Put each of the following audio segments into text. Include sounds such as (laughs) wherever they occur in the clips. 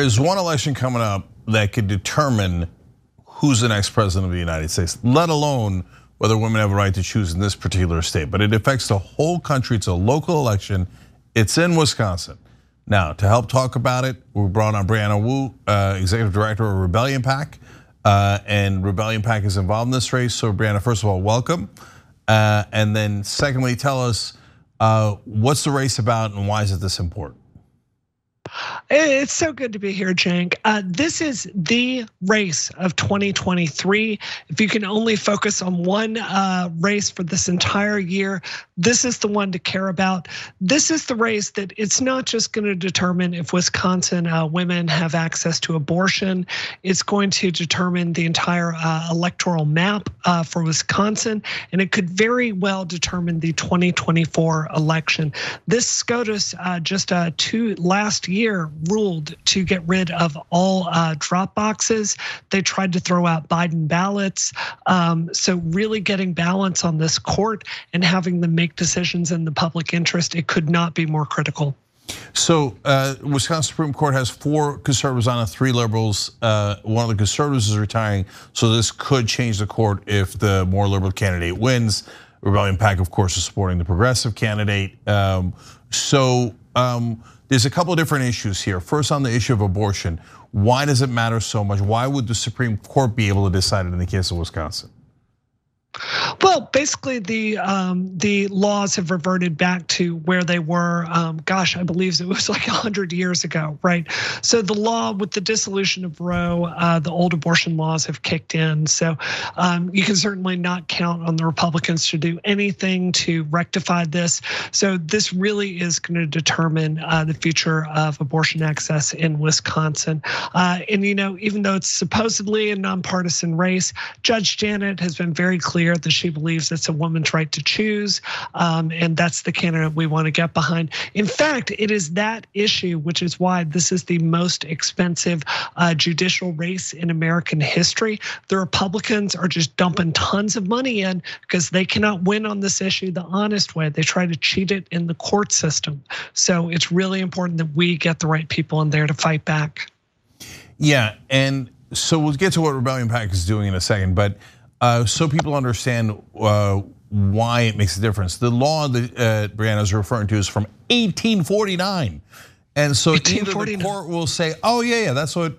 is one election coming up that could determine who's the next president of the United States, let alone whether women have a right to choose in this particular state. But it affects the whole country. It's a local election. It's in Wisconsin. Now, to help talk about it, we brought on Brianna Wu, uh, executive director of Rebellion PAC. Uh, and Rebellion PAC is involved in this race. So, Brianna, first of all, welcome. Uh, and then, secondly, tell us what's the race about and why is it this important? It's so good to be here, Cenk. Uh, this is the race of 2023. If you can only focus on one uh, race for this entire year, this is the one to care about. This is the race that it's not just going to determine if Wisconsin uh, women have access to abortion. It's going to determine the entire uh, electoral map uh, for Wisconsin, and it could very well determine the 2024 election. This SCOTUS uh, just two last year ruled to get rid of all uh, drop boxes. They tried to throw out Biden ballots. Um, so, really getting balance on this court and having them make decisions in the public interest, it could not be more critical. So, uh, Wisconsin Supreme Court has four conservatives on it, three liberals. Uh, one of the conservatives is retiring, so this could change the court if the more liberal candidate wins. Rebellion PAC, of course, is supporting the progressive candidate. Um, so, um, there's a couple of different issues here. First, on the issue of abortion, why does it matter so much? Why would the Supreme Court be able to decide it in the case of Wisconsin? Well, basically, the um, the laws have reverted back to where they were. Um, gosh, I believe it was (laughs) like hundred years ago, right? So the law with the dissolution of Roe, uh, the old abortion laws have kicked in. So um, you can certainly not count on the Republicans to do anything to rectify this. So this really is going to determine uh, the future of abortion access in Wisconsin. Uh, and you know, even though it's supposedly a nonpartisan race, Judge Janet has been very clear clear that she believes it's a woman's right to choose, um, and that's the candidate we want to get behind. In fact, it is that issue, which is why this is the most expensive uh, judicial race in American history. The Republicans are just dumping tons of money in because they cannot win on this issue the honest way. They try to cheat it in the court system. So it's really important that we get the right people in there to fight back. Yeah, and so we'll get to what Rebellion PAC is doing in a second, but so people understand uh, why it makes a difference. The law that uh, Brianna is referring to is from 1849. And so either the court will say, oh, yeah, yeah, that's what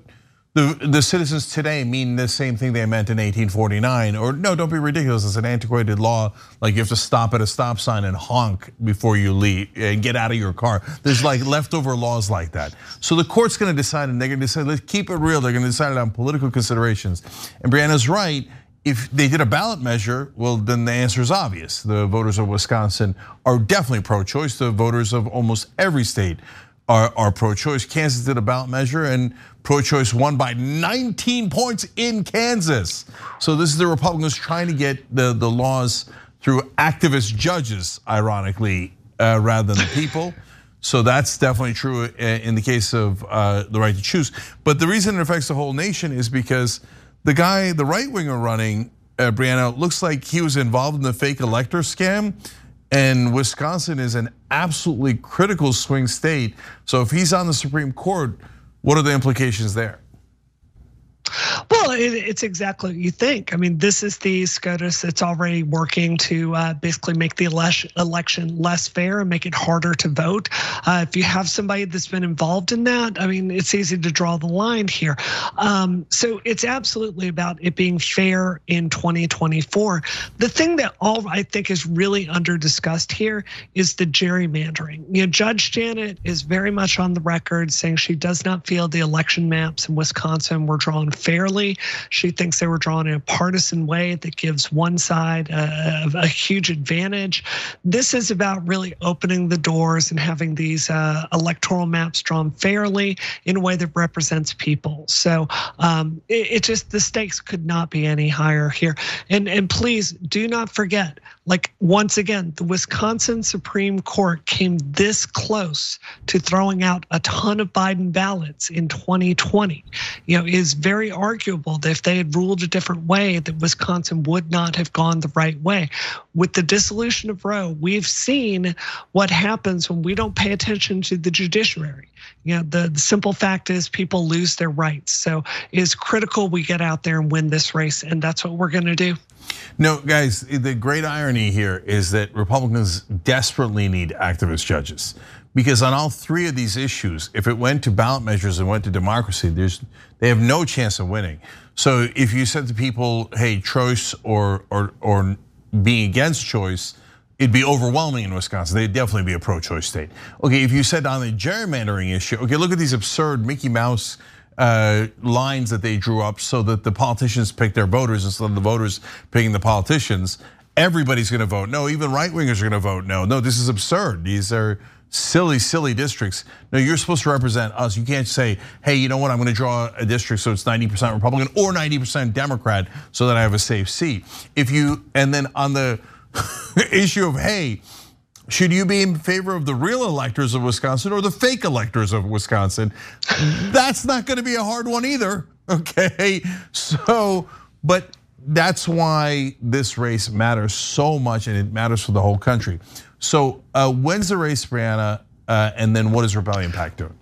the, the citizens today mean the same thing they meant in 1849. Or no, don't be ridiculous. It's an antiquated law. Like you have to stop at a stop sign and honk before you leave and get out of your car. There's like leftover laws like that. So the court's gonna decide and they're gonna decide, let's keep it real. They're gonna decide it on political considerations. And Brianna's right if they did a ballot measure, well, then the answer is obvious. The voters of Wisconsin are definitely pro choice. The voters of almost every state are, are pro choice. Kansas did a ballot measure and pro choice won by 19 points in Kansas. So this is the Republicans trying to get the, the laws through activist judges, ironically, uh, rather than the people. So that's definitely true uh, in the case of uh, the right to choose. But the reason it affects the whole nation is because the guy, the right winger running, uh, Brianna, looks like he was involved in the fake elector scam. And Wisconsin is an absolutely critical swing state. So if he's on the Supreme Court, what are the implications there? Well, it's exactly what you think. I mean, this is the SCOTUS that's already working to uh, basically make the election less fair and make it harder to vote. Uh, if you have somebody that's been involved in that, I mean, it's easy to draw the line here. Um, so it's absolutely about it being fair in 2024. The thing that all I think is really under discussed here is the gerrymandering. You know, Judge Janet is very much on the record saying she does not feel the election maps in Wisconsin were drawn fairly. She thinks they were drawn in a partisan way that gives one side a, a huge advantage. This is about really opening the doors and having these uh, electoral maps drawn fairly in a way that represents people. So um, it, it just the stakes could not be any higher here. And and please do not forget Like once again, the Wisconsin Supreme Court came this close to throwing out a ton of Biden ballots in 2020. You know, it is very arguable that if they had ruled a different way, that Wisconsin would not have gone the right way. With the dissolution of Roe, we've seen what happens when we don't pay attention to the judiciary. You know, the, the simple fact is people lose their rights. So it is critical we get out there and win this race, and that's what we're going to do. No, guys, the great irony here is that Republicans desperately need activist judges. Because on all three of these issues, if it went to ballot measures and went to democracy, there's they have no chance of winning. So if you said to people, "Hey, choice or or or being against choice," it'd be overwhelming in Wisconsin. They'd definitely be a pro-choice state. Okay, if you said on the gerrymandering issue, okay, look at these absurd Mickey Mouse Uh, lines that they drew up so that the politicians pick their voters instead of the voters picking the politicians. Everybody's going to vote no. Even right wingers are going to vote no. No, this is absurd. These are silly, silly districts. No, you're supposed to represent us. You can't say, hey, you know what, I'm gonna draw a district so it's 90% Republican or 90% Democrat so that I have a safe seat. If you, and then on the (laughs) issue of, hey, should you be in favor of the real electors of Wisconsin or the fake electors of Wisconsin? That's not gonna be a hard one either, (laughs) okay? So, but that's why this race matters so much and it matters for the whole country. So, uh, when's the race, Brianna? Uh, and then what is Rebellion PAC doing?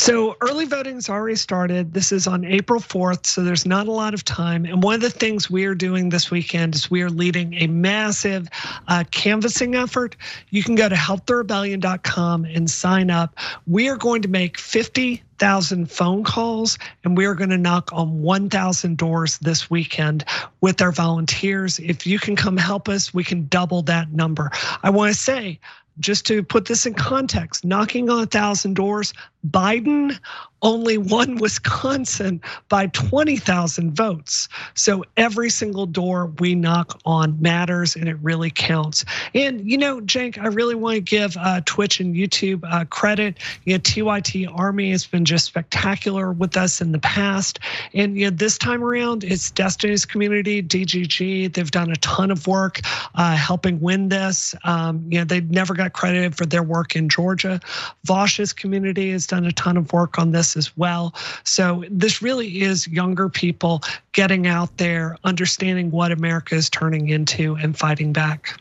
So early voting's already started. This is on April 4th, so there's not a lot of time. And one of the things we are doing this weekend is we are leading a massive uh, canvassing effort. You can go to helptherebellion.com and sign up. We are going to make 50 thousand phone calls, and we are going to knock on 1,000 doors this weekend with our volunteers. If you can come help us, we can double that number. I want to say, just to put this in context, knocking on a thousand doors, Biden only won Wisconsin by 20,000 votes. So every single door we knock on matters and it really counts. And you know, Cenk, I really want to give uh, Twitch and YouTube uh, credit. You know, TYT Army has been just spectacular with us in the past. And you know, this time around, it's Destiny's community, DGG. They've done a ton of work uh, helping win this. Um, you know, they never got credited for their work in Georgia. Vaush's community has done a ton of work on this as well. So this really is younger people getting out there, understanding what America is turning into and fighting back.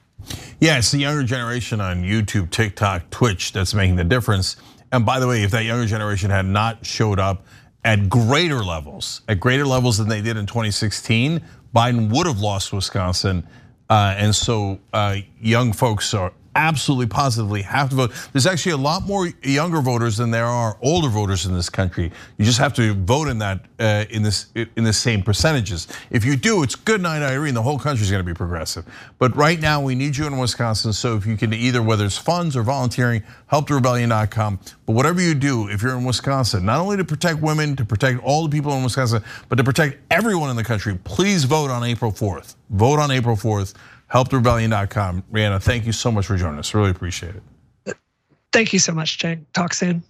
Yeah, it's the younger generation on YouTube, TikTok, Twitch that's making the difference. And by the way, if that younger generation had not showed up at greater levels, at greater levels than they did in 2016, Biden would have lost Wisconsin. Uh, and so uh, young folks are absolutely positively have to vote. There's actually a lot more younger voters than there are older voters in this country. You just have to vote in that uh, in this in the same percentages. If you do, it's good night, Irene. The whole country is going to be progressive. But right now, we need you in Wisconsin. So if you can either whether it's funds or volunteering, helptherebellion.com. But whatever you do, if you're in Wisconsin, not only to protect women, to protect all the people in Wisconsin, but to protect everyone in the country, please vote on April 4th. Vote on April 4th helptherebellion.com. Brianna, thank you so much for joining us. Really appreciate it. Thank you so much, Cenk. Talk soon.